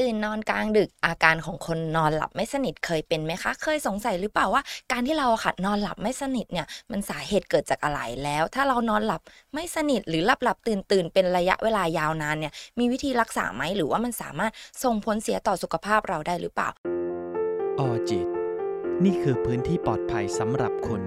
ตื่นนอนกลางดึกอาการของคนนอนหลับไม่สนิทเคยเป็นไหมคะ เคยสงสัยหรือเปล่าว่า การที่เราค่ะนอนหลับไม่สนิทเนี่ยมันสาเหตุเกิดจากอะไรแล้ว ถ้าเรานอนหลับไม่สนิทหรือหลับหลับตื่นตื่นเป็นระยะเวลายาวนานเนี่ยมีวิธีรักษาไหมหรือว่ามันสามารถส่งผลเสียต่อสุขภาพเราได้หรือเปล่าออจิต นี่คือพื้นที่ปลอดภัยสำหรับคุณ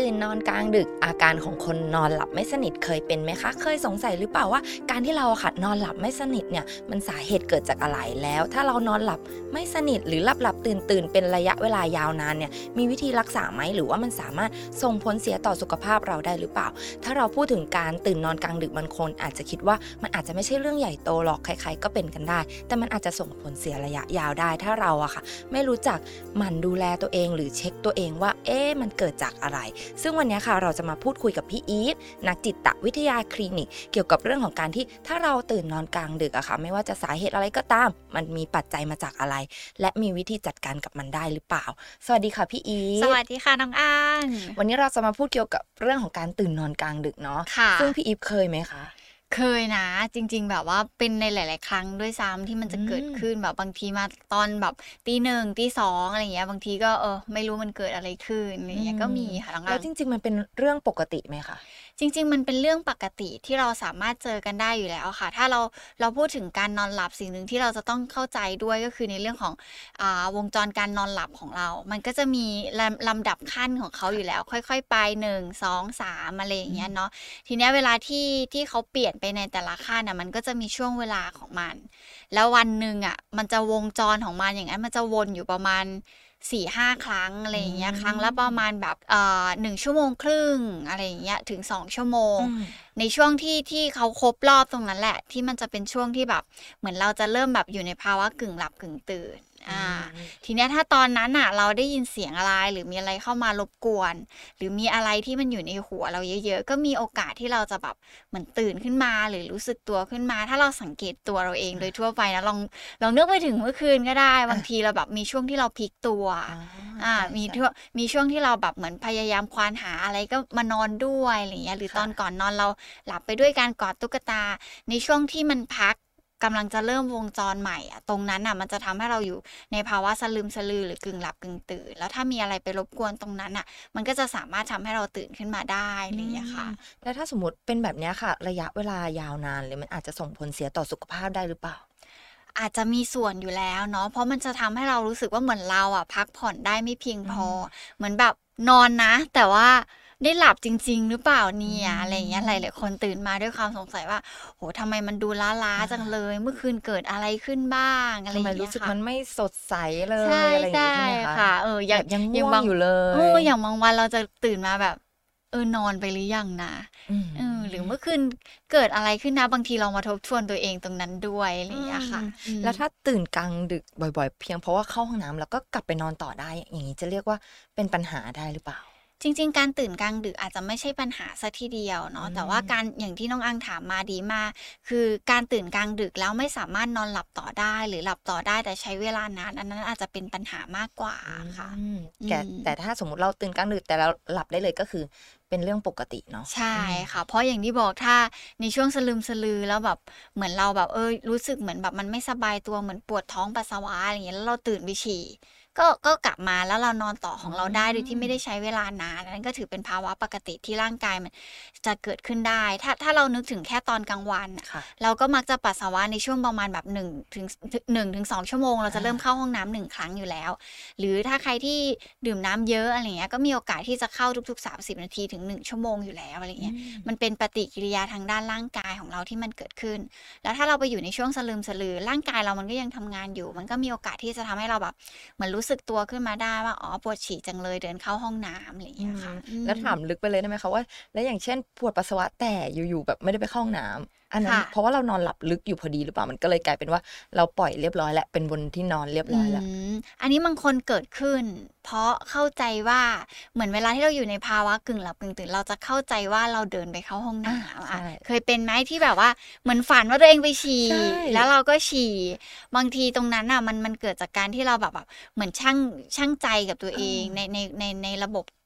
ตื่นนอนกลางดึกอาการของคนนอนหลับไม่สนิทเคยเป็นไหมคะ เคยสงสัยหรือเปล่าว่า การที่เราค่ะนอนหลับไม่สนิทเนี่ยมันสาเหตุเกิดจากอะไรแล้ว ถ้าเรานอนหลับไม่สนิทหรือหลับหลับตื่นตื่นเป็นระยะเวลายาวนานเนี่ยมีวิธีรักษาไหมหรือว่ามันสามารถส่งผลเสียต่อสุขภาพเราได้หรือเปล่า ถ้าเราพูดถึงการตื่นนอนกลางดึกบางคน อาจจะคิดว่ามันอาจจะไม่ใช่เรื่องใหญ่โตหรอกใครๆก็เป็นกันได้ แต่มันอาจจะส่งผลเสียระยะยาวได้ ถ้าเราอะค่ะ ไม่รู้จักหมั่นดูแลตัวเองหรือเช็คตัวเองว่า เอ๊ะมันเกิดจากอะไรซึ่งวันนี้ค่ะเราจะมาพูดคุยกับพี่อีฟนักจิตวิทยาคลินิก เกี่ยวกับเรื่องของการที่ถ้าเราตื่นนอนกลางดึกอะค่ะ ไม่ว่าจะสาเหตุอะไรก็ตาม มันมีปัจจัยมาจากอะไร และมีวิธีจัดการกับมันได้หรือเปล่า สวัสดีค่ะพี่อีฟสวัสดีค่ะน้องอ้างวันนี้เราจะมาพูดเกี่ยวกับเรื่องของการตื่นนอนกลางดึกเนาะค่ะซึ่งพี่อีฟเคยไหมคะ เคยนะ จริง ๆ แบบว่าเป็นในหลาย ๆ ครั้งด้วยซ้ำที่มันจะเกิดอืมขึ้นแบบบางทีมาตอนแบบตีหนึ่งตีสองอะไรเงี้ย บางทีก็เออไม่รู้มันเกิดอะไรขึ้นอะไรเงี้ยก็มีค่ะน้องแล้อ้าวงจริง ๆ มันเป็นเรื่องปกติไหมคะ จริง ๆ มันเป็นเรื่องปกติที่เราสามารถเจอกันได้อยู่แล้วค่ะ ถ้าเราเราพูดถึงการนอนหลับสิ่งหนึ่งที่เราจะต้องเข้าใจด้วยก็คือในเรื่องของอวงจรการนอนหลับของเรา มันก็จะมีลำลำดับขั้นของเขาอยู่แล้ว ค่อย ๆ ไปหนึ่งสองสามอะไรอย่างเงี้ยเนาะทีเนี้ยเวลาที่ที่เขาเปลี่ยนไปในแต่ละขั้นอะมันก็จะมีช่วงเวลาของมัน แล้ววันหนึ่งอะมันจะวงจรของมันอย่างนั้นมันจะวนอยู่ประมาณ สี่ห้าครั้งอะไรอย่างเงี้ยอืมครั้งละประมาณแบบเอ่อหนึ่งชั่วโมงครึ่งอะไรอย่างเงี้ยถึงสองชั่วโมงอืมในช่วงที่ที่เขาครบรอบตรงนั้นแหละ ที่มันจะเป็นช่วงที่แบบ เหมือนเราจะเริ่มแบบอยู่ในภาวะกึ่งหลับกึ่งตื่น อ่า ทีเนี้ยถ้าตอนนั้นอะ เราได้ยินเสียงอะไรหรือมีอะไรเข้ามารบกวน หรือมีอะไรที่มันอยู่ในหัวเราเยอะ ๆ ก็มีโอกาสที่เราจะแบบเหมือนตื่นขึ้นมา หรือรู้สึกตัวขึ้นมา ถ้าเราสังเกตตัวเราเองโดยทั่วไปนะลองลองนึกไปถึงเมื่อคืนก็ได้บางทีเราแบบมีช่วงที่เราพลิกตัวอ่าใช่มีใช่ช่วงมีช่วงที่เราแบบเหมือนพยายามควานหาอะไรก็มานอนด้วยอะไรเงี้ยหรือค่ะตอนก่อนนอนเราหลับไปด้วยการกอดตุ๊กตา ในช่วงที่มันพัก กำลังจะเริ่มวงจรใหม่อะตรงนั้นอะมันจะทำให้เราอยู่ในภาวะสลืมสลือหรือกึ่งหลับกึ่งตื่น แล้วถ้ามีอะไรไปรบกวนตรงนั้นอะมันก็จะสามารถทำให้เราตื่นขึ้นมาได้อะไรอย่างเงี้ยค่ะอืมแล้วถ้าสมมติเป็นแบบเนี้ยค่ะ ระยะเวลายาวนานเลยมันอาจจะส่งผลเสียต่อสุขภาพได้หรือเปล่าอาจจะมีส่วนอยู่แล้วเนาะเพราะมันจะทำให้เรารู้สึกว่าเหมือนเราอะ พักผ่อนได้ไม่เพียงพอ เหมือนแบบนอนนะ แต่ว่า ได้หลับจริง ๆ หรือเปล่าเนี่ยอืมอะไรอย่างเงี้ยหลายๆคนตื่นมาด้วยความสงสัยว่า โหทำไมมันดูล้าๆจังเลย เมื่อคืนเกิดอะไรขึ้นบ้างอะไรอทำย่างไมเงี้ยรู้สึกค่ะมันไม่สดใสเลยใช่อะไรอย่างใช่งี้ใช่ไหมคะค่ะ เอออย่างแบบยังอย่างง่วบางงอยู่เลยโอ้อย่างบางวันเราจะตื่นมาแบบเออนอนไปหรือยังนะมเออหรือเมื่อคืนเกิดอะไรขึ้นนะบางทีเรามาทบทวนตัวเองตรงนั้นด้วยอะไรอย่างเงี้ยค่ะอืมอืมแล้วถ้าตื่นกลางดึกบ่อย ๆ เพียงเพราะว่าเข้าห้องน้ำแล้วก็กลับไปนอนต่อได้ อย่างนี้จะเรียกว่าเป็นปัญหาได้หรือเปล่า จริง ๆ การตื่นกลางดึกอาจจะไม่ใช่ปัญหาซะทีเดียวเนาะอืมแต่ว่าการอย่างที่น้องอังถามมาดีมากคือการตื่นกลางดึกแล้วไม่สามารถนอนหลับต่อได้หรือหลับต่อได้แต่ใช้เวลานานอันนั้นอาจจะเป็นปัญหามากกว่าค่ะอืมแต่อืมแต่ถ้าสมมติเราตื่นกลางดึกแต่เราหลับได้เลยก็คือเป็นเรื่องปกติเนาะใช่ค่ะ เพราะอย่างที่บอกถ้าในช่วงสลืมสลือแล้วแบบเหมือนเราแบบเออรู้สึกเหมือนแบบมันไม่สบายตัวเหมือนปวดท้องปัสสาวะอะไรอย่างเงี้ยแล้วเราตื่นไปฉี่ ก็ก็กลับมาแล้วเรานอนต่อของเราได้โดยที่ไม่ได้ใช้เวลานานนั่นก็ถือเป็นภาวะปกติที่ร่างกายมันจะเกิดขึ้นได้ ถ้าถ้าเรานึกถึงแค่ตอนกลางวันอะค่ะเราก็มักจะปัสสาวะในช่วงประมาณแบบหนึ่งถึงหนึ่งถึงสองชั่วโมง เราจะเริ่มเข้าห้องน้ำหนึ่งครั้งอยู่แล้ว หรือถ้าใครที่ดื่มน้ำเยอะอะไรเงี้ยก็มีโอกาสที่จะเข้าทุก ๆ 30 นาทีถึง 1 ชั่วโมงอยู่แล้วอะไรเงี้ยมันเป็นปฏิกิริยาทางด้านร่างกายของเราที่มันเกิดขึ้น แล้วถ้าเราไปอยู่ในช่วงสลืมสลือร่างกายเรามันก็ยังทำงานอยู่ มันก็มีโอกาสที่จะทำให้เราแบบเหมือนรู้สึกตัวขึ้นมาได้ว่าอ๋อปวดฉี่จังเลยเดินเข้าห้องน้ำอะไรอย่างเงี้ยค่ะอืมแล้วถามลึกไปเลยได้ไหมคะว่า แล้วอย่างเช่นปวดปัสสาวะแต่อยู่ๆแบบไม่ได้ไปเข้าห้องน้ำอันนั้นค่ะเพราะว่าเรานอนหลับลึกอยู่พอดีหรือเปล่ามันก็เลยกลายเป็นว่าเราปล่อยเรียบร้อยแล้วเป็นบนที่นอนเรียบร้อยแล้วอืมอันนี้บางคนเกิดขึ้น เพราะเข้าใจว่าเหมือนเวลาที่เราอยู่ในภาวะกึ่งหลับกึ่งตื่นเราจะเข้าใจว่าเราเดินไปเข้าห้องน้ำอ่าอะใช่เคยเป็นไหมที่แบบว่าเหมือนฝันว่าตัวเองไปฉี่ใช่แล้วเราก็ฉี่บางทีตรงนั้นอะมันมันเกิดจากการที่เราแบบแบบเหมือนช่างช่างใจกับตัวเองในในในในระบบอ่า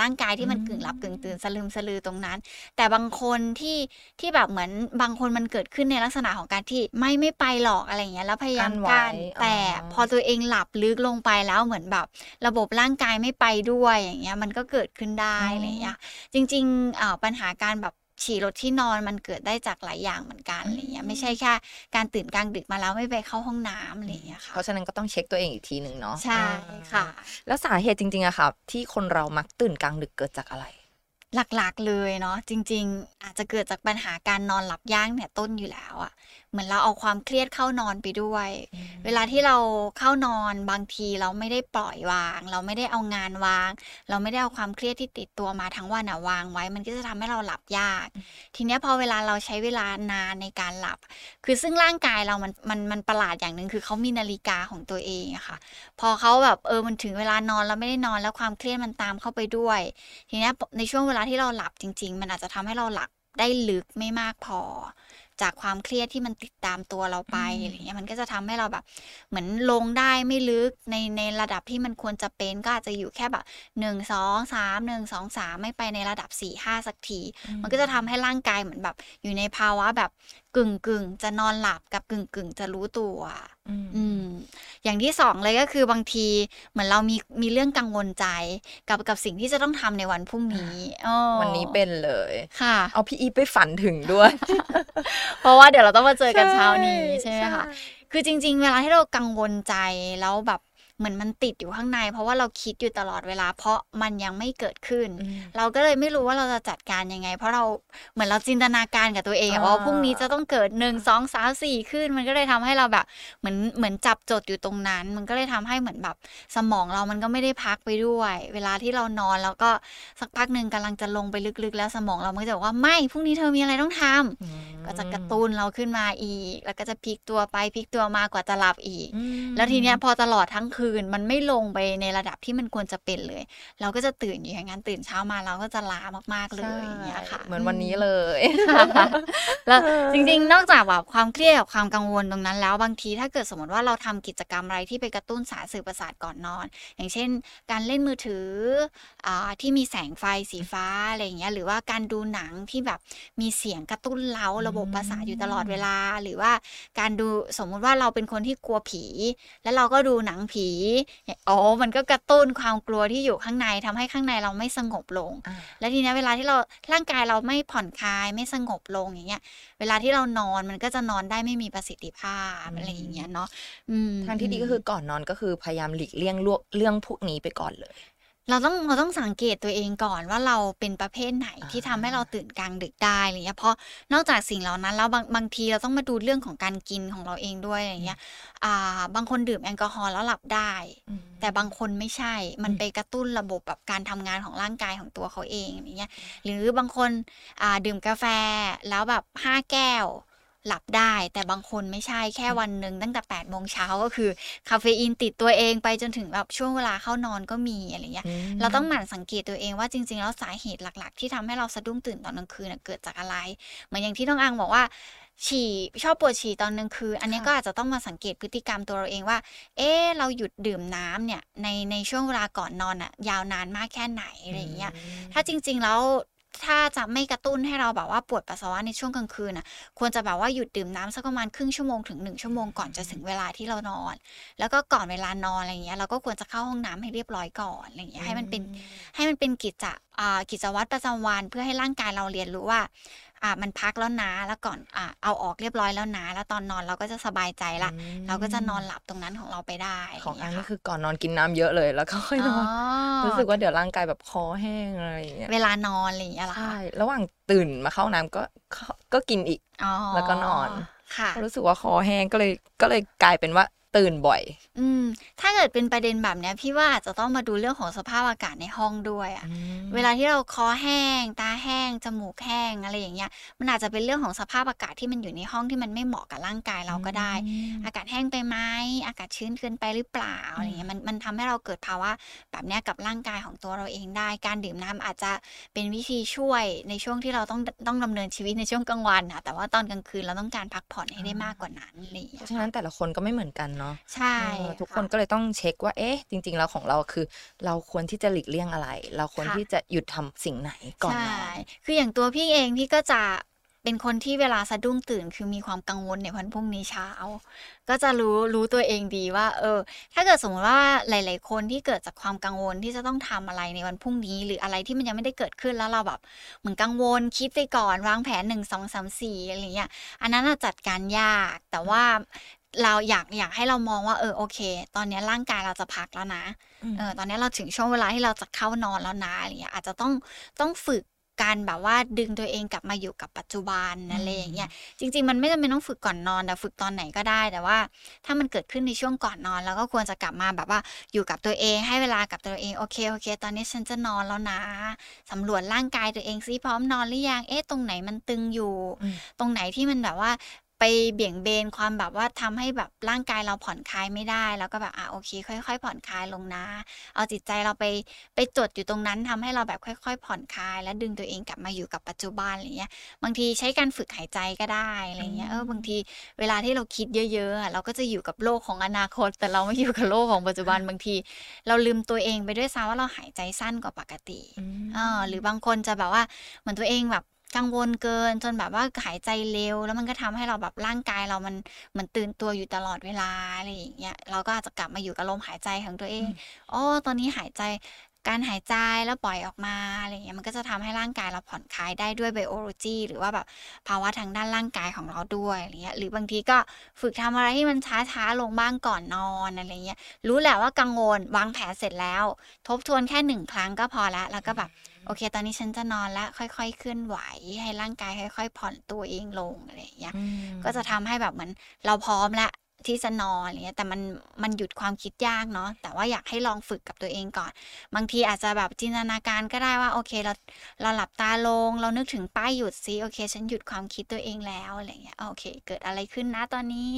ร่างกายที่มันอืมกึ่งหลับกึ่งตื่นสลืมสลือตรงนั้น แต่บางคนที่ที่แบบเหมือนบางคนมันเกิดขึ้นในลักษณะของการที่ไม่ไม่ไปหรอกอะไรอย่างเงี้ยแล้วพยายามกั้นไว้กั้นอ๋อแต่พอตัวเองหลับลึกลงไปแล้วเหมือนแบบ ระบบร่างกายไม่ไปด้วยอย่างเงี้ยมันก็เกิดขึ้นได้อะไรอย่างเงี้ยจริงๆอ่าปัญหาการแบบ ฉี่รถที่นอนมันเกิดได้จากหลายอย่างเหมือนกันอะไรเงี้ยไม่ใช่แค่การตื่นกลางดึกมาแล้วไม่ไปเข้าห้องน้ำอะไรอย่างเงี้ยค่ะเพราะฉะนั้นก็ต้องเช็คตัวเองอีกทีหนึ่งเนาะใช่อ่าค่ะ แล้วสาเหตุจริงๆอะค่ะ ที่คนเรามักตื่นกลางดึกเกิดจากอะไร หลักๆเลยเนาะจริง ๆ อาจจะเกิดจากปัญหาการนอนหลับยากเนี่ยต้นอยู่แล้วอะเหมือนเราเอาความเครียดเข้านอนไปด้วย เวลาที่เราเข้านอนบางทีเราไม่ได้ปล่อยวาง เราไม่ได้เอางานวาง เราไม่ได้เอาความเครียดที่ติดตัวมาทั้งวันอะวางไว้ มันก็จะทำให้เราหลับยาก ทีเนี้ยพอเวลาเราใช้เวลานานในการหลับ คือซึ่งร่างกายเรามันมันมันประหลาดอย่างหนึ่งคือเขามีนาฬิกาของตัวเองอะค่ะ พอเขาแบบเออมันถึงเวลานอนแล้วไม่ได้นอนแล้วความเครียดมันตามเข้าไปด้วย ทีเนี้ยในช่วงเวลาที่เราหลับจริง ๆ มันอาจจะทำให้เราหลับได้ลึกไม่มากพอ จากความเครียดที่มันติดตามตัวเราไปอืมอะไรเงี้ยมันก็จะทำให้เราแบบ เหมือนลงได้ไม่ลึกในในระดับที่มันควรจะเป็นก็อาจจะอยู่แค่แบบหนึ่งสองสามหนึ่งสองสามไม่ไปในระดับสี่ห้าสักที มันก็จะทำให้ร่างกายเหมือนแบบ อยู่ในภาวะแบบ กึ่งกึ่งๆจะนอนหลับกับกึ่งกึ่งๆจะรู้ตัวอืมอืมอย่างที่สองเลยก็คือบางทีเหมือนเรามีมีเรื่องกังวลใจกับกับสิ่งที่จะต้องทำในวันพรุ่งนี้อ้อวันนี้เป็นเลยค่ะ เอาพี่อีฟไปฝันถึงด้วย เพราะว่าเดี๋ยวเราต้องมาเจอกันเช้านี้ใช่ใช่ไหมคะใช่คือจริง ๆ เวลาที่เรากังวลใจแล้วแบบ เหมือนมันติดอยู่ข้างใน เพราะว่าเราคิดอยู่ตลอดเวลา เพราะมันยังไม่เกิดขึ้นอืมเราก็เลยไม่รู้ว่าเราจะจัดการยังไง เพราะเราเหมือนเราจินตนาการกับตัวเองอะอ่าว่าพรุ่งนี้จะต้องเกิดหนึ่งสองสามสี่ขึ้น มันก็เลยทำให้เราแบบเหมือนเหมือนจับจดอยู่ตรงนั้น มันก็เลยทำให้เหมือนแบบสมองเรามันก็ไม่ได้พักไปด้วย เวลาที่เรานอนแล้วก็สักพักหนึ่งกำลังจะลงไปลึกๆ แล้วสมองเรามันก็จะบอกว่าไม่พรุ่งนี้เธอมีอะไรต้องทำอืมก็จะกระตุ้นเราขึ้นมาอีก แล้วก็จะพลิกตัวไปพลิกตัวมากว่าจะหลับอีกอืมแล้วทีเนี้ยพอตลอดทั้งคืนมันไม่ลงไปในระดับที่มันควรจะเป็นเลย เราก็จะตื่นอยู่อย่างนั้นตื่นเช้ามาเราก็จะล้ามากๆเลยอย่างเงี้ยค่ะ เหมือนวันนี้เลยแล้วจริงๆ นอกจากแบบความเครียดกับความกังวลตรงนั้น แล้วบางทีถ้าเกิดสมมติว่าเราทำกิจกรรมอะไรที่ไปกระตุ้นสารสื่อประสาทก่อนนอน อย่างเช่น การเล่นมือถืออาที่มีแสงไฟสีฟ้าอะไรอย่างเงี้ยหรือว่าการดูหนังที่แบบมีเสียงกระตุ้นเล้าระบบประสาทอยู่ตลอดเวลา หรือว่าการดูสมมุติว่าเราเป็นคนที่กลัวผี แล้วเราก็ดูหนังผีอ๋อมันก็กระตุ้นความกลัวที่อยู่ข้างในทำให้ข้างในเราไม่สงบลงอ่าแล้วทีเนี้ยเวลาที่เราร่างกายเราไม่ผ่อนคลายไม่สงบลงอย่างเงี้ย เวลาที่เรานอนมันก็จะนอนได้ไม่มีประสิทธิภาพอืมอะไรอย่างเงี้ยเนาะอืมทางที่ดีก็คือก่อนนอนก็คือพยายามหลีกเลี่ยงลวกเรื่องพวกนี้ไปก่อนเลย เราต้องเราต้องสังเกตตัวเองก่อนว่าเราเป็นประเภทไหนอ่าที่ทำให้เราตื่นกลางดึกได้อะไรเงี้ยเพราะนอกจากสิ่งเหล่านั้นแล้วบางบางทีเราต้องมาดูเรื่องของการกินของเราเองด้วยอะไรเงี้ยอ่า บางคนดื่มแอลกอฮอล์แล้วหลับได้ แต่บางคนไม่ใช่มันอืมไปกระตุ้นระบบแบบการทำงานของร่างกายของตัวเขาเองอย่างเงี้ยหรือบางคนอ่าดื่มกาแฟแล้วแบบห้าแก้ว หลับได้ แต่บางคนไม่ใช่แค่วันหนึ่งตั้งแต่8ปดโมงเช้าก็คือ คาเฟอีนติดตัวเองไปจนถึงแบบช่วงเวลาเข้านอนก็มีอะไรเงี้ยมเราต้องหมั่นสังเกตตัวเองว่าจริง ๆ แล้วสาเหตุหลัก ๆ ที่ทำให้เราสะดุ้งตื่นตอนกลางคืนน่ะเกิดจากอะไร เหมือนอย่างที่น้องอังบอกว่าฉี่ชอบปวดฉี่ตอนกลางคืนอันเนี้ยค่ะก็อาจจะต้องมาสังเกตพฤติกรรมตัวเราเองว่า เอ๊ะเราหยุดดื่มน้ำเนี่ยในในช่วงเวลาก่อนนอนอะยาวนานมากแค่ไหนอะไรอย่างเงี้ยถ้าจริง ๆ แล้ว ถ้าจะไม่กระตุ้นให้เราแบบว่าปวดปัสสาวะในช่วงกลางคืนน่ะควรจะแบบว่าหยุดดื่มน้ำสักประมาณครึ่งชั่วโมงถึงหนึ่งชั่วโมงก่อนจะถึงเวลาที่เรานอน แล้วก็ก่อนเวลานอนอะไรอย่างเงี้ยเราก็ควรจะเข้าห้องน้ำให้เรียบร้อยก่อนอะไรอย่างเงี้ยให้มันเป็นให้มันเป็นกิจจะอ่ากิจวัตรประจำวันเพื่อให้ร่างกายเราเรียนรู้ว่า อ่ามันพักแล้วนะแล้วก่อนอ่าเอาออกเรียบร้อยแล้วนะแล้วตอนนอนเราก็จะสบายใจละอืมเราก็จะนอนหลับตรงนั้นของเราไปได้ ของอันย่านี่เยคือก่อนนอนกินน้ำเยอะเลย แล้วก็ค่อยนอนอ๋อรู้สึกว่าเดี๋ยวร่างกายแบบคอแห้งอะไรอย่างเงี้ยเวลานอนอะไรอย่างเงี้ยเหรอใช่คะระหว่างตื่นมาเข้าน้ำก็ก็ก็กินอีกอ๋อแล้วก็นอนค่ะรู้สึกว่าคอแห้งก็เลยก็เลยกลายเป็นว่า ตื่นบ่อย อืม ถ้าเกิดเป็นประเด็นแบบเนี้ย พี่ว่าอาจจะต้องมาดูเรื่องของสภาพอากาศในห้องด้วยอะเวลาที่เราคอแห้ง ตาแห้ง จมูกแห้งอะไรอย่างเงี้ย มันอาจจะเป็นเรื่องของสภาพอากาศที่มันอยู่ในห้องที่มันไม่เหมาะกับร่างกายเราก็ได้ อากาศแห้งไปไหมอากาศชื้นเกินไปหรือเปล่าอะไรเงี้ย มันมันทำให้เราเกิดภาวะแบบเนี้ยกับร่างกายของตัวเราเองได้ การดื่มน้ำอาจจะเป็นวิธีช่วยในช่วงที่เราต้องต้องดำเนินชีวิตในช่วงกลางวันนะแต่ว่าตอนกลางคืนเราต้องการพักผ่อนให้ได้มากกว่านั้นอะไรอย่างเพเงี้ยราะฉะนั้นแต่ละคนก็ไม่เหมือนกันเนาะเนาะใช่เออทุกคนก็เลยต้องเช็คว่าเอ๊ะ จริง ๆ แล้วของเราคือ เราควรที่จะหลีกเลี่ยงอะไร เราควรที่จะหยุดทำสิ่งไหนก่อนนใช่อนคืออย่างตัวพี่เองพี่ก็จะเป็นคนที่เวลาสะดุ้งตื่นคือมีความกังวลในวันพรุ่งนี้เช้า ก็จะรู้รู้ตัวเองดีว่า เออ ถ้าเกิดสมมติว่าหลาย ๆ คนที่เกิดจากความกังวลที่จะต้องทำอะไรในวันพรุ่งนี้ หรืออะไรที่มันยังไม่ได้เกิดขึ้นแล้วเราแบบเหมือนกังวลคิดไปก่อนวางแผนหนึ่งสองสามสี่อะไรเงี้ยอันนั้นน่ะจัดการยาก แต่ว่า เราอยากอยากให้เรามองว่าเออโอเค ตอนนี้ร่างกายเราจะพักแล้วนะอืมเออตอนนี้เราถึงช่วงเวลาที่เราจะเข้านอนแล้วนะอะไรเงี้ยอาจจะต้องต้องฝึกการแบบว่าดึงตัวเองกลับมาอยู่กับปัจจุบันอะไรอย่างเงี้ยจริง ๆ มันไม่จำเป็นต้องฝึกก่อนนอนแต่ฝึกตอนไหนก็ได้ แต่ว่าถ้ามันเกิดขึ้นในช่วงก่อนนอนเราก็ควรจะกลับมาแบบว่าอยู่กับตัวเองให้เวลากับตัวเองโอเคโอเค ตอนนี้ฉันจะนอนแล้วนะสำรวจร่างกายตัวเองซิพร้อมนอนหรือยังเอ๊ะตรงไหนมันตึงอยู่อืมตรงไหนที่มันแบบว่า ไปเบี่ยงเบนความแบบว่าทำให้แบบร่างกายเราผ่อนคลายไม่ได้ แล้วก็แบบอะโอเค ค่อย ๆ ผ่อนคลายลงนะ เอาจิตใจเราไปไปจดอยู่ตรงนั้นทำให้เราแบบค่อย ๆ ผ่อนคลาย แล้วดึงตัวเองกลับมาอยู่กับปัจจุบันอะไรเงี้ยบางทีใช้การฝึกหายใจก็ได้อะไรเงี้ยเออบางทีเวลาที่เราคิดเยอะๆอะเราก็จะอยู่กับโลกของอนาคต แต่เราไม่อยู่กับโลกของปัจจุบันบางที เราลืมตัวเองไปด้วยซ้ำว่าเราหายใจสั้นกว่าปกติอืมเออหรือบางคนจะแบบว่าเหมือนตัวเองแบบ กังวลเกินจนแบบว่าหายใจเร็ว แล้วมันก็ทำให้เราแบบร่างกายเรามันเหมือนตื่นตัวอยู่ตลอดเวลาอะไรอย่างเงี้ยเราก็อาจจะกลับมาอยู่กับลมหายใจของตัวเองอ๋อตอนนี้หายใจการหายใจแล้วปล่อยออกมาอะไรอย่างเงี้ยมันก็จะทำให้ร่างกายเราผ่อนคลายได้ด้วยไบโอโลจีหรือว่าแบบภาวะทางด้านร่างกายของเราด้วยอะไรเงี้ยหรือบางทีก็ฝึกทำอะไรที่มันช้าๆลงบ้างก่อนนอนอะไรเงี้ยรู้แหละว่ากังวลวางแผนเสร็จแล้ว ทบทวนแค่หนึ่งครั้งก็พอละแล้วก็แบบ โอเค ตอนนี้ฉันจะนอนแล้วค่อยๆเคลื่อนไหว ให้ร่างกายค่อย ๆ ผ่อนตัวเองลงอะไรอย่างเงี้ยอืมก็จะทำให้แบบเหมือนเราพร้อมแล้วที่จะนอนอะไรเงี้ยแต่มันมันหยุดความคิดยากเนาะแต่ว่าอยากให้ลองฝึกกับตัวเองก่อน บางทีอาจจะแบบจินตนาการก็ได้ว่าโอเคเราเราหลับตาลง เรานึกถึงป้ายหยุดซิโอเค ฉันหยุดความคิดตัวเองแล้วอะไรเงี้ยโอเค เกิดอะไรขึ้นนะตอนนี้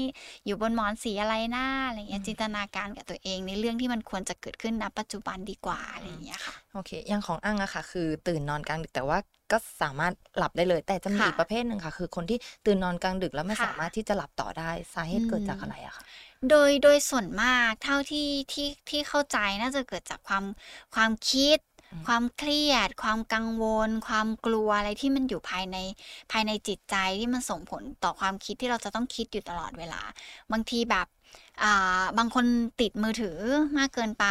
อยู่บนหมอนสีอะไรนะอะไรเงี้ยจินตนาการกับตัวเองในเรื่องที่มันควรจะเกิดขึ้นณปัจจุบันดีกว่าอะไรอย่างเงี้ยค่ะ โอเคอย่างของอั้งอะค่ะ คือตื่นนอนกลางดึกแต่ว่าก็สามารถหลับได้เลย แต่จะมีค่ะอีกประเภทหนึ่งค่ะ คือคนที่ตื่นนอนกลางดึกแล้วไม่ค่ะสามารถที่จะหลับต่อได้สาเหตุอืมเกิดจากอะไรอะคะโดยโดยส่วนมากเท่าที่ที่ที่เข้าใจน่าจะเกิดจากความความคิดอืมความเครียด ความกังวล ความกลัวอะไรที่มันอยู่ภายในภายในจิตใจที่มันส่งผลต่อความคิดที่เราจะต้องคิดอยู่ตลอดเวลา บางทีแบบอ่า บางคนติดมือถือมากเกินไป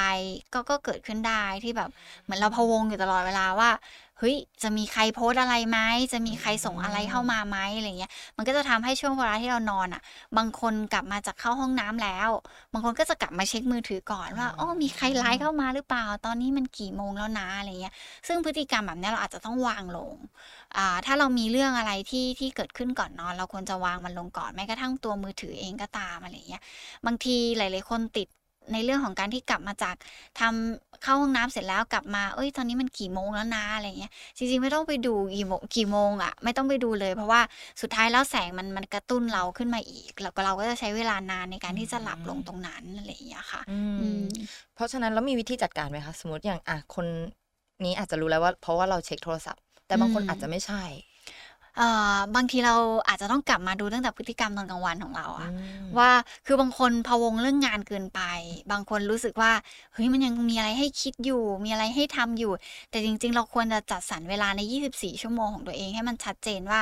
ก็ก็เกิดขึ้นได้ที่แบบเหมือนเราพะวงอยู่ตลอดเวลาว่าเฮ้ยจะมีใครโพสต์อะไรไหมจะมีใครส่งอะไรเข้ามาไหมอะไรเงี้ยมันก็จะทำให้ช่วงเวลาที่เรานอนอะ บางคนกลับมาจากเข้าห้องน้ำแล้ว บางคนก็จะกลับมาเช็คมือถือก่อนว่าอ๋อ๋ออมีใครไลน์เข้ามาหรือเปล่า ตอนนี้มันกี่โมงแล้วนะอะไรเงี้ยซึ่งพฤติกรรมแบบเนี้ยเราอาจจะต้องวางลงอ่า ถ้าเรามีเรื่องอะไรที่ที่เกิดขึ้นก่อนนอน เราควรจะวางมันลงก่อนแม้กระทั่งตัวมือถือเองก็ตามอะไรเงี้ยบางทีหลาย ๆ คนติดในเรื่องของการที่กลับมาจากทำเข้าห้องน้ำเสร็จแล้วกลับมา เอ้ย ตอนนี้มันกี่โมงแล้วนะอะไรเงี้ย จริง ๆ ไม่ต้องไปดูกี่โมงกี่โมงอะ ไม่ต้องไปดูเลย เพราะว่าสุดท้ายแล้วแสงมันมันกระตุ้นเราขึ้นมาอีก แล้วก็เราก็จะใช้เวลานานในการที่จะหลับลงตรงนั้นอะไรอย่างเงี้ยค่ะอืมอืมเพราะฉะนั้นแล้วมีวิธีจัดการไหมคะ สมมติอย่างอะคนนี้อาจจะรู้แล้วว่าเพราะว่าเราเช็คโทรศัพท์ แต่บางคนอืมอาจจะไม่ใช่เอ่อ บางทีเราอาจจะต้องกลับมาดูตั้งแต่พฤติกรรมตอนกลางวันของเราอะอืมว่าคือบางคนพะวงเรื่องงานเกินไป บางคนรู้สึกว่าเฮ้ยมันยังมีอะไรให้คิดอยู่ มีอะไรให้ทำอยู่ แต่จริง ๆ เราควรจะจัดสรรเวลาใน 24 ชั่วโมงของตัวเองให้มันชัดเจนว่า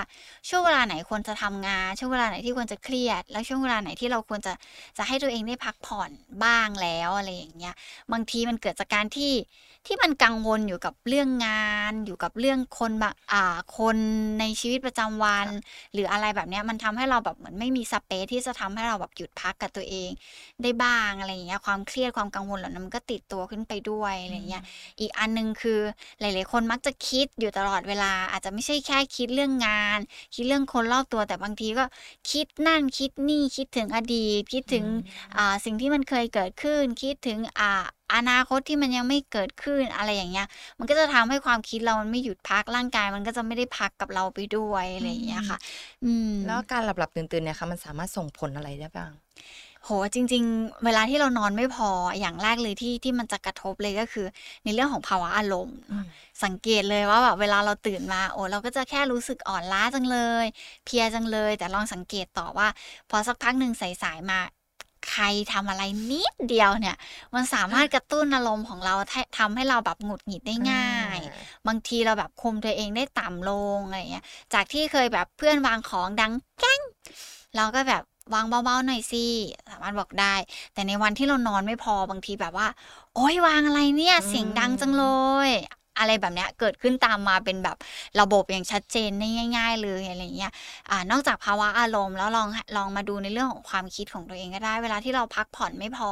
ช่วงเวลาไหนควรจะทำงาน ช่วงเวลาไหนที่ควรจะเครียด แล้วช่วงเวลาไหนที่เราควรจะจะให้ตัวเองได้พักผ่อนบ้างแล้วอะไรอย่างเงี้ยบางทีมันเกิดจากการที่ที่มันกังวลอยู่กับเรื่องงาน อยู่กับเรื่องคนบางอ่าคนในชีวิตประจำวัน หรืออะไรแบบเนี้ยมันทำให้เราแบบเหมือนไม่มีสเปซที่จะทำให้เราแบบหยุดพักกับตัวเอง ได้บ้างอะไรอย่างเงี้ยความเครียดความกังวลเหล่านั้นมันก็ติดตัวขึ้นไปด้วยอะไรอย่างเงี้ยอีกอันหนึงคือหลาย ๆ คนมักจะคิดอยู่ตลอดเวลา อาจจะไม่ใช่แค่คิดเรื่องงาน คิดเรื่องคนรอบตัวแต่บางทีก็คิดนั่นคิดนี่คิดถึงอดีต คิดถึงอ่าสิ่งที่มันเคยเกิดขึ้น คิดถึงอ่า อนาคตที่มันยังไม่เกิดขึ้นอะไรอย่างเงี้ย มันก็จะทำให้ความคิดเรามันไม่หยุดพักร่างกาย มันก็จะไม่ได้พักกับเราไปด้วยอะไรอย่างเงี้ยค่ะ อืมแล้วการหลับหลับๆตื่นตื่นๆเนี่ยค่ะมันสามารถส่งผลอะไรได้บ้างโหจริง ๆ เวลาที่เรานอนไม่พออย่างแรกเลยที่ที่มันจะกระทบเลยก็คือ ในเรื่องของภาวะอารมณ์อืมสังเกตเลยว่าแบบเวลาเราตื่นมาโอ้เราก็จะแค่รู้สึกอ่อนล้าจังเลย เพลียจังเลย แต่ลองสังเกตต่อว่า พอสักพักหนึ่งสายๆมา ใครทำอะไรนิดเดียวเนี่ย มันสามารถกระตุ้นอารมณ์ของเราให้ทำให้เราแบบหงุดหงิดได้ง่าย บางทีเราแบบคุมตัวเองได้ต่ำลงอะไรเงี้ย จากที่เคยแบบเพื่อนวางของดังแก้ง เราก็แบบวางเบาๆหน่อยสิสามารถบอกได้ แต่ในวันที่เรานอนไม่พอบางทีแบบว่า โอ๊ยวางอะไรเนี่ยเสียงดังจังเลย อะไรแบบเนี้ยเกิดขึ้นตามมาเป็นแบบระบบอย่างชัดเจนได้ง่าย ๆ เลยอะไรเงี้ยอ่านอกจากภาวะอารมณ์แล้วลองลองมาดูในเรื่องของความคิดของตัวเองก็ได้ เวลาที่เราพักผ่อนไม่พอ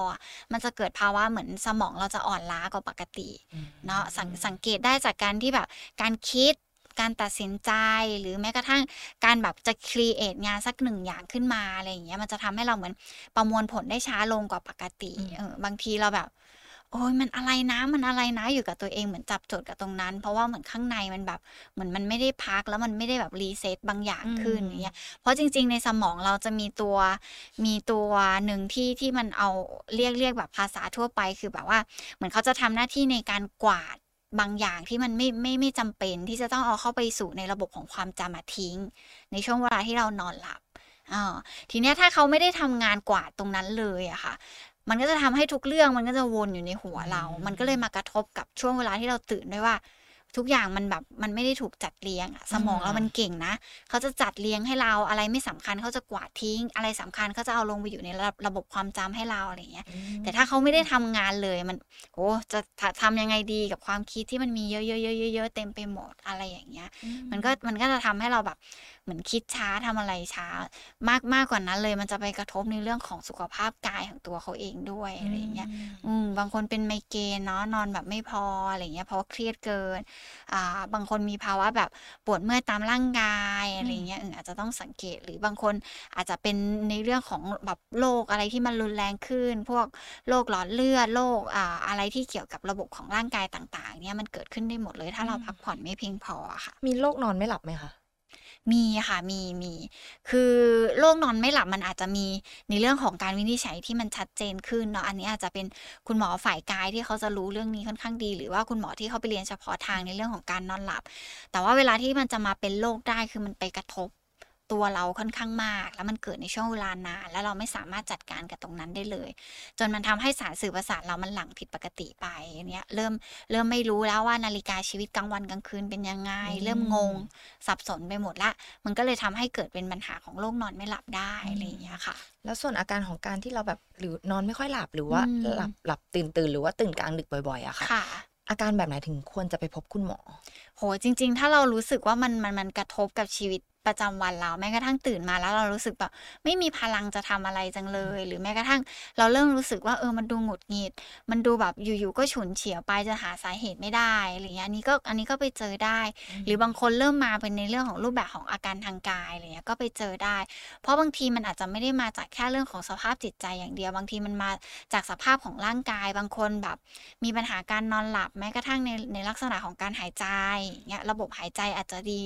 มันจะเกิดภาวะเหมือนสมองเราจะอ่อนล้ากว่าปกติเนาะสังสังเกตได้จากการที่แบบการคิดการตัดสินใจหรือแม้กระทั่งการแบบจะครีเอทงานสักหนึ่งอย่างขึ้นมาอะไรอย่างเงี้ยมันจะทำให้เราเหมือนประมวลผลได้ช้าลงกว่าปกติอืมเออบางทีเราแบบ โอ้ยมันอะไรนะมันอะไรนะอยู่กับตัวเองเหมือนจับจดกับตรงนั้น เพราะว่าเหมือนข้างในมันแบบเหมือนมันไม่ได้พักแล้วมันไม่ได้แบบรีเซ็ตบางอย่างขึ้นอย่างเงี้ยเพราะจริง ๆ ในสมองเราจะมีตัวมีตัวหนึ่งที่ที่มันเอาเรียกเรียกแบบภาษาทั่วไปคือแบบว่า เหมือนเขาจะทำหน้าที่ในการกวาดบางอย่างที่มันไม่ไม่ไม่จำเป็นที่จะต้องเอาเข้าไปสู่ในระบบของความจำอะทิ้ง ในช่วงเวลาที่เรานอนหลับอ่าทีเนี้ยถ้าเขาไม่ได้ทำงานกวาดตรงนั้นเลยอะค่ะ มันก็จะทำให้ทุกเรื่องมันก็จะวนอยู่ในหัวเรา มันก็เลยมากระทบกับช่วงเวลาที่เราตื่นด้วยว่า ทุกอย่างมันแบบมันไม่ได้ถูกจัดเรียงอะสมองเรามันเก่งนะเขาจะจัดเรียงให้เราอะไรไม่สำคัญเขาจะกวาดทิ้ง อะไรสำคัญเขาจะเอาลงไปอยู่ในระระบบความจำให้เราอะไรอย่างเงี้ย แต่ถ้าเขาไม่ได้ทำงานเลยมันโอ้จะทำทำยังไงดีกับความคิดที่มันมีเยอะๆๆๆๆเต็มไปหมดอะไรอย่างเงี้ย มันก็มันก็จะทำให้เราแบบเหมือนคิดช้าทำอะไรช้ามากมากกว่านั้นเลย มันจะไปกระทบในเรื่องของสุขภาพกายของตัวเขาเองด้วยอะไรอย่างเงี้ย อืมบางคนเป็นไมเกรนเนาะนอนแบบไม่พออะไรเงี้ยเพราะว่าเครียดเกินอ่าบางคนมีภาวะแบบปวดเมื่อยตามร่างกายอะไรเงี้ยเอออาจจะต้องสังเกตหรือบางคนอาจจะเป็นในเรื่องของแบบโรคอะไรที่มันรุนแรงขึ้น พวกโรคหลอดเลือดโรคอ่าอะไรที่เกี่ยวกับระบบของร่างกายต่าง ๆ เนี่ยมันเกิดขึ้นได้หมดเลย ถ้าเราอืมพักผ่อนไม่เพียงพออะค่ะ มีโรคนอนไม่หลับไหมคะ มีค่ะมีมี คือโรคนอนไม่หลับมันอาจจะมีในเรื่องของการวินิจฉัยที่มันชัดเจนขึ้นเนาะอันนี้อาจจะเป็นคุณหมอฝ่ายกายที่เขาจะรู้เรื่องนี้ค่อนข้างดี หรือว่าคุณหมอที่เขาไปเรียนเฉพาะทางในเรื่องของการนอนหลับ แต่ว่าเวลาที่มันจะมาเป็นโรคได้คือมันไปกระทบ ตัวเราค่อนข้างมาก แล้วมันเกิดในช่วงเวลานาน แล้วเราไม่สามารถจัดการกับตรงนั้นได้เลย จนมันทำให้สารสื่อประสาทเรามันหลั่งผิดปกติไปอันเนี้ยเริ่มเริ่มไม่รู้แล้วว่านาฬิกาชีวิตกลางวันกลางคืนเป็นยังไงอืมเริ่มงงสับสนไปหมดละ มันก็เลยทำให้เกิดเป็นปัญหาของโรคนอนไม่หลับได้อะไรอย่างเงี้ยค่ะ แล้วส่วนอาการของการที่เราแบบหรือนอนไม่ค่อยหลับหรือว่าอืมหลับหลับตื่นตื่นหรือว่าตื่นกลางดึกบ่อยๆอะค่ะค่ะอาการแบบไหนถึงควรจะไปพบคุณหมอ โห จริง ๆ ถ้าเรารู้สึกว่ามันมันมันกระทบกับชีวิต ประจำวันเราแม้กระทั่งตื่นมาแล้วเรารู้สึกแบบไม่มีพลังจะทำอะไรจังเลย หรือแม้กระทั่งเราเริ่มรู้สึกว่าเออมันดูหงุดหงิด มันดูแบบอยู่ๆก็ฉุนเฉียวไปจะหาสาเหตุไม่ได้อะไรเงี้ยอันนี้ก็อันนี้ก็ไปเจอได้ หรือบางคนเริ่มมาเป็นในเรื่องของรูปแบบของอาการทางกายอะไรเงี้ยก็ไปเจอได้ เพราะบางทีมันอาจจะไม่ได้มาจากแค่เรื่องของสภาพจิตใจอย่างเดียว บางทีมันมาจากสภาพของร่างกาย บางคนแบบ มีปัญหาการนอนหลับ แม้กระทั่งในในลักษณะของการหายใจเงี้ยระบบหายใจอาจจะดี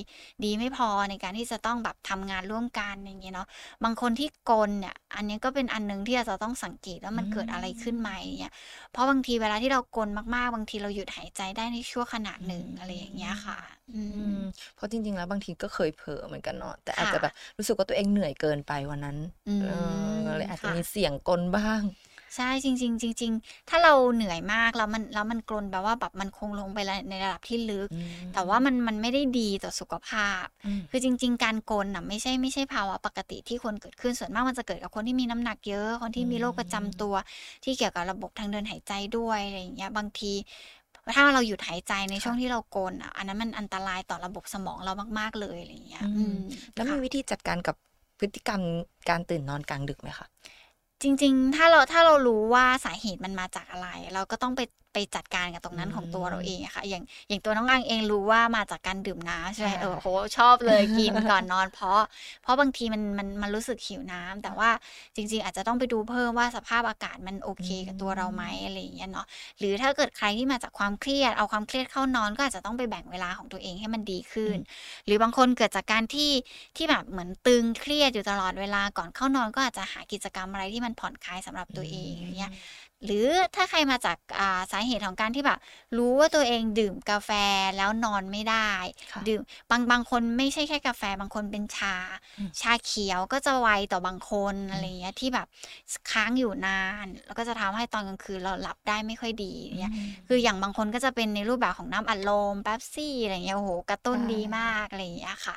ดีไม่พอในการที่จะต้องแบบทำงานร่วมกันอย่างเงี้ยเนาะบางคนที่กลนเนี่ยอันนี้ก็เป็นอันหนึงที่อาจจะต้องสังเกตว่ามันเกิดอะไรขึ้นไหมเนี่ยเพราะบางทีเวลาที่เรากลนมากๆ บางทีเราหยุดหายใจได้ในชั่วขณะหนึ่งอะไรอย่างเงี้ยค่ะ อือืมมเพราะจริง ๆ แล้วบางทีก็เคยเผลอเหมือนกันเนาะแต่ค่ะอาจจะแบบรู้สึกว่าตัวเองเหนื่อยเกินไปวันนั้นอืมเออเลยอาจจะค่ะมีเสียงกลบ้าง ใช่จริง ๆ จริง ๆ ถ้าเราเหนื่อยมากแล้วมันแล้วมันกลนแปลว่าแบบมันคงลงไปในระดับที่ลึกอืมแต่ว่ามันมันไม่ได้ดีต่อสุขภาพอืมคือจริง ๆ การกลนน่ะไม่ใช่ไม่ใช่ภาวะปกติที่ควรเกิดขึ้นส่วนมากมันจะเกิดกับคนที่มีน้ำหนักเยอะ คนที่มีโรคประจำตัว ที่เกี่ยวกับระบบทางเดินหายใจด้วยอะไรอย่างเงี้ยบางทีถ้าเราหยุดหายใจในช่วงที่เรากลนอะอันนั้นมันอันตรายต่อระบบสมองเรามาก ๆเลยอะไรอย่างเงี้ยอืมอืมแล้วมีค่ะวิธีจัดการกับพฤติกรรมการตื่นนอนกลางดึกไหมคะ จริง ๆ ถ้าเราถ้าเรารู้ว่าสาเหตุมันมาจากอะไร เราก็ต้องไป ไปจัดการกับตรงนั้นของตัวเราเองอะค่ะ อย่างอย่างตัวน้องอังเองรู้ว่ามาจากการดื่มน้ำใช่ไหมค่ะเออโหชอบเลยกินก่อนนอน เพราะ เพราะบางทีมันมันมันรู้สึกหิวน้ำแต่ว่าจริง ๆ อาจจะต้องไปดูเพิ่มว่าสภาพอากาศมันโอเคกับตัวเราไหมอะไรอย่างเงี้ยเนาะหรือถ้าเกิดใครที่มาจากความเครียดเอาความเครียดเข้านอนก็อาจจะต้องไปแบ่งเวลาของตัวเองให้มันดีขึ้น หรือบางคนเกิดจากการที่ที่แบบเหมือนตึงเครียดอยู่ตลอดเวลาก่อนเข้านอนก็อาจจะหากิจกรรมอะไรที่มันผ่อนคลายสำหรับตัวเองอย่างเงี้ย หรือถ้าใครมาจากอ่าสาเหตุของการที่แบบรู้ว่าตัวเองดื่มกาแฟแล้วนอนไม่ได้ค่ะดื่มบางบางคนไม่ใช่แค่กาแฟบางคนเป็นชาอืมชาเขียวก็จะไวต่อบางคนอะไรเงี้ยที่แบบค้างอยู่นาน แล้วก็จะทำให้ตอนกลางคืนเราหลับได้ไม่ค่อยดีเนี่ยคืออย่างบางคนก็จะเป็นในรูปแบบของน้ำอัดลมแป๊บซี่อะไรเงี้ยโอ้โหกระตุ้นใช่ดีมากอะไรอย่างเงี้ยค่ะ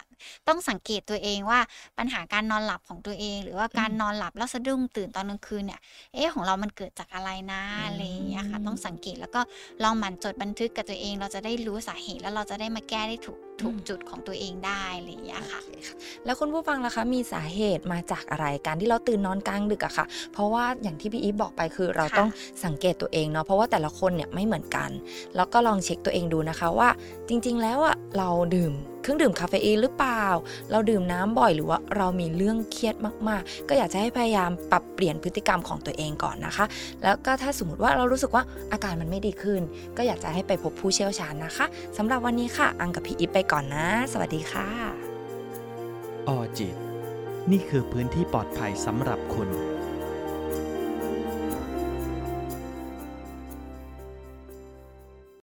ต้องสังเกตตัวเองว่าปัญหาการนอนหลับของตัวเอง หรือว่าการนอนหลับแล้วสะดุ้งตื่นตอนกลางคืนเนี่ยเอ๊ะของเรามันเกิดจากอะไรนะอะไรอย่างเงี้ยค่ะ ต้องสังเกตแล้วก็ลองหมั่นจดบันทึกกับตัวเอง เราจะได้รู้สาเหตุแล้วเราจะได้มาแก้ได้ถูก ถูกจุดของตัวเองได้อะไรอย่างเงี้ยค่ะโอเคค่ะ แล้วคุณผู้ฟังล่ะคะ มีสาเหตุมาจากอะไรการที่เราตื่นนอนกลางดึกอะค่ะ เพราะว่าอย่างที่พี่อีฟบอกไปคือเราค่ะต้องสังเกตตัวเองเนาะเพราะว่าแต่ละคนเนี่ยไม่เหมือนกัน แล้วก็ลองเช็คตัวเองดูนะคะว่า จริง ๆ แล้วอะเราดื่มเครื่องดื่มคาเฟอีนหรือเปล่า เราดื่มน้ำบ่อยหรือว่าเรามีเรื่องเครียดมากๆ ก็อยากจะให้พยายามปรับเปลี่ยนพฤติกรรมของตัวเองก่อนนะคะ แล้วก็ถ้าสมมติว่าเรารู้สึกว่าอาการมันไม่ดีขึ้น ก็อยากจะให้ไปพบผู้เชี่ยวชาญนะคะสำหรับวันนี้ค่ะ อังกับพี่อีฟไปก่อนนะ สวัสดีค่ะออจิต นี่คือพื้นที่ปลอดภัยสำหรับคุณ